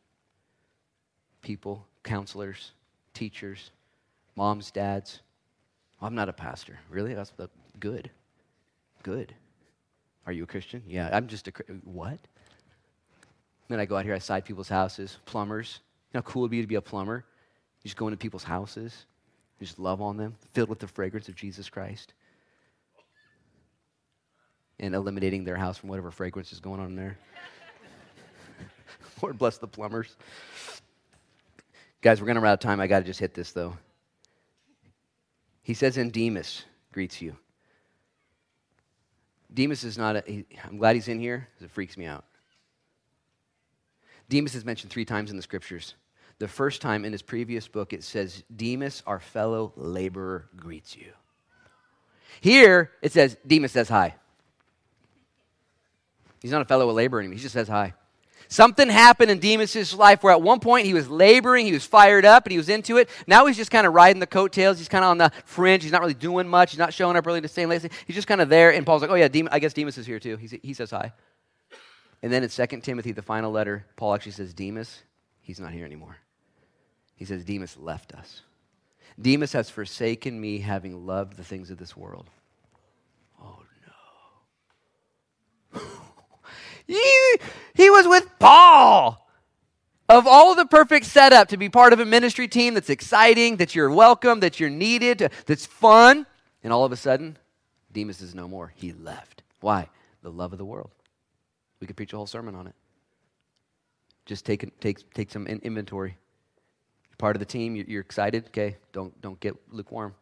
people, counselors, teachers, moms, dads. I'm not a pastor. Really? That's the, good. Good. Are you a Christian? Yeah, I'm just a what? Then I go out here, I side people's houses, plumbers. You know how cool it'd be to be a plumber? You just go into people's houses, just love on them, filled with the fragrance of Jesus Christ, and eliminating their house from whatever fragrance is going on in there. Lord bless the plumbers. Guys, we're going to run out of time. I got to just hit this, though. He says, and Demas greets you. Demas is not a, he, I'm glad he's in here because it freaks me out. Demas is mentioned three times in the scriptures. The first time in his previous book, it says, Demas, our fellow laborer, greets you. Here, it says, Demas says hi. He's not a fellow laborer anymore. He just says hi. Something happened in Demas' life where at one point he was laboring, he was fired up, and he was into it. Now he's just kind of riding the coattails. He's kind of on the fringe. He's not really doing much. He's not showing up early to stay late. He's just kind of there. And Paul's like, oh, yeah, I guess Demas is here too. He's, he says hi. And then in 2 Timothy, the final letter, Paul actually says, Demas, he's not here anymore. He says, Demas left us. Demas has forsaken me, having loved the things of this world. Oh, no. He, he was with Paul. Of all the perfect setup to be part of a ministry team that's exciting, that you're welcome, that you're needed, that's fun, and all of a sudden, Demas is no more. He left. Why? The love of the world. We could preach a whole sermon on it. Just take, take, take some inventory. You're part of the team. You're, you're excited. Okay, don't, don't get lukewarm.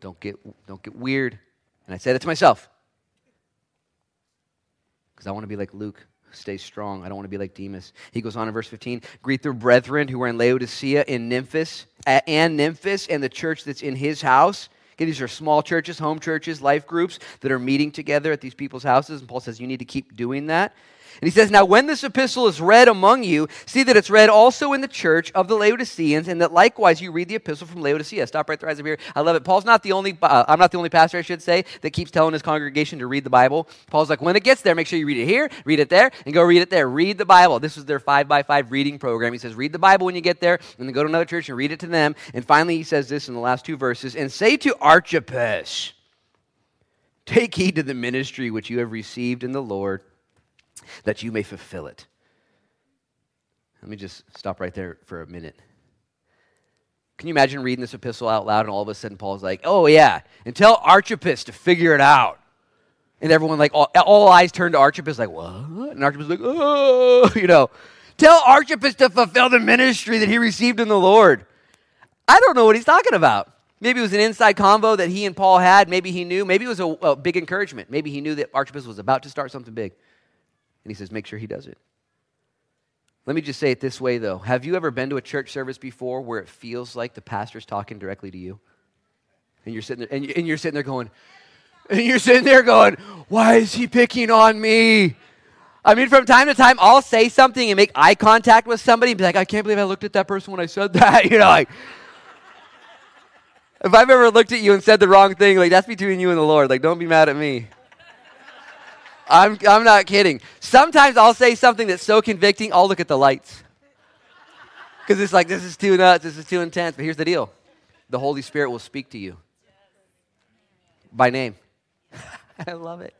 Don't get, don't get weird. And I say that to myself because I want to be like Luke. Stay strong. I don't want to be like Demas. He goes on in verse 15 Greet the brethren who are in Laodicea, in Nymphas, and Nymphas, and the church that's in his house. Okay, these are small churches, home churches, life groups that are meeting together at these people's houses. And Paul says you need to keep doing that. And he says, Now, when this epistle is read among you, see that it's read also in the church of the Laodiceans, and that likewise you read the epistle from Laodicea. Stop right there, eyes here. I love it. Paul's not the only, uh, I'm not the only pastor, I should say, that keeps telling his congregation to read the Bible. Paul's like, when it gets there, make sure you read it here, read it there, and go read it there. Read the Bible. This was their five by five reading program. He says, read the Bible when you get there, and then go to another church and read it to them. And finally, he says this in the last two verses, and say to Archippus, Take heed to the ministry which you have received in the Lord that you may fulfill it. Let me just stop right there for a minute. Can you imagine reading this epistle out loud and all of a sudden Paul's like, oh, yeah, and tell Archippus to figure it out. And everyone, like, all, all eyes turn to Archippus, like, what? And Archippus like, oh, you know. Tell Archippus to fulfill the ministry that he received in the Lord. I don't know what he's talking about. Maybe it was an inside convo that he and Paul had. Maybe he knew. Maybe it was a, a big encouragement. Maybe he knew that Archippus was about to start something big. And he says, make sure he does it. Let me just say it this way, though. Have you ever been to a church service before where it feels like the pastor's talking directly to you? And you're sitting there, and, and you're sitting there going, and you're sitting there going, why is he picking on me? I mean, from time to time, I'll say something and make eye contact with somebody and be like, I can't believe I looked at that person when I said that. You know, like, if I've ever looked at you and said the wrong thing, like, that's between you and the Lord. Like, don't be mad at me. I'm, I'm not kidding. Sometimes I'll say something that's so convicting, I'll look at the lights. Because it's like, this is too nuts, this is too intense. But here's the deal the Holy Spirit will speak to you by name. I love it.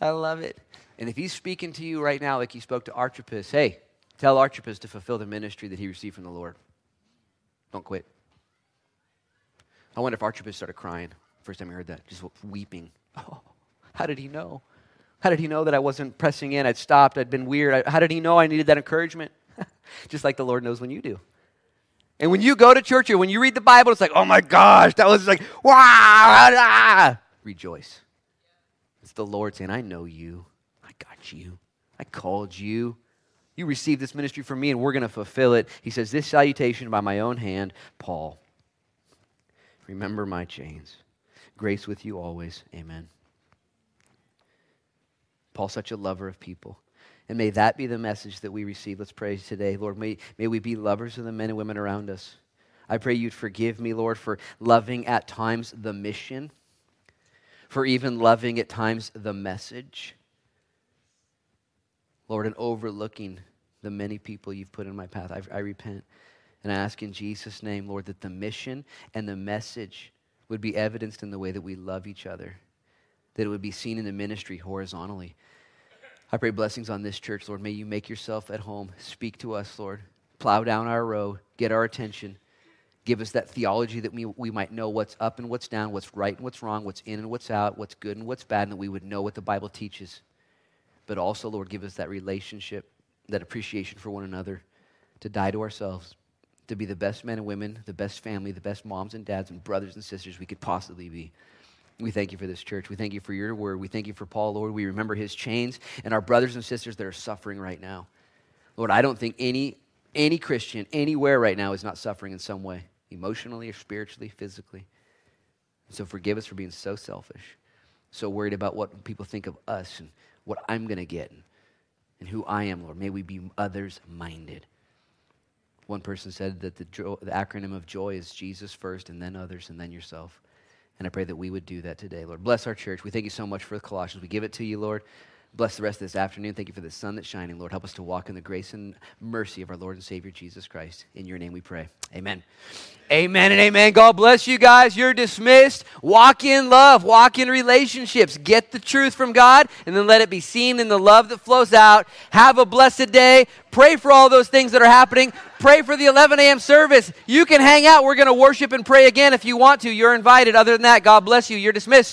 I love it. And if he's speaking to you right now, like he spoke to Archippus, hey, tell Archippus to fulfill the ministry that he received from the Lord. Don't quit. I wonder if Archippus started crying first time he heard that, just weeping. Oh, how did he know? How did he know that I wasn't pressing in? I'd stopped. I'd been weird. how did he know I needed that encouragement? Just like the Lord knows when you do. And when you go to church or when you read the Bible, it's like, oh my gosh, that was like, wow, ah, rejoice. It's the Lord saying, I know you. I got you. I called you. You received this ministry from me, and we're going to fulfill it. He says, This salutation by my own hand, Paul. Remember my chains. Grace with you always. Amen. Paul's such a lover of people. And may that be the message that we receive. Let's pray today. Lord, may, may we be lovers of the men and women around us. I pray you'd forgive me, Lord, for loving at times the mission, for even loving at times the message. Lord, and overlooking the many people you've put in my path. I, I repent. And I ask in Jesus' name, Lord, that the mission and the message would be evidenced in the way that we love each other, that it would be seen in the ministry horizontally. I pray blessings on this church, Lord. May you make yourself at home. Speak to us, Lord. Plow down our row, get our attention. Give us that theology that we, we might know what's up and what's down, what's right and what's wrong, what's in and what's out, what's good and what's bad, and that we would know what the Bible teaches. But also, Lord, give us that relationship, that appreciation for one another, to die to ourselves, to be the best men and women, the best family, the best moms and dads and brothers and sisters we could possibly be. We thank you for this church. We thank you for your word. We thank you for Paul, Lord. We remember his chains and our brothers and sisters that are suffering right now. Lord, I don't think any, any Christian anywhere right now is not suffering in some way emotionally or spiritually, physically. So forgive us for being so selfish, so worried about what people think of us and what I'm going to get and, who I am, Lord. May we be others minded. One person said that the, jo- the acronym of joy is Jesus first, and then others, and then yourself. And I pray that we would do that today, Lord. Bless our church. We thank you so much for the Colossians. We give it to you, Lord. Bless the rest of this afternoon. Thank you for the sun that's shining. Lord, help us to walk in the grace and mercy of our Lord and Savior Jesus Christ. In your name we pray. Amen. Amen and amen. God bless you guys. You're dismissed. Walk in love, walk in relationships. Get the truth from God, and then let it be seen in the love that flows out. Have a blessed day. Pray for all those things that are happening. Pray for the 11 a.m. service. You can hang out. We're going to worship and pray again if you want to. You're invited. Other than that, God bless you. You're dismissed.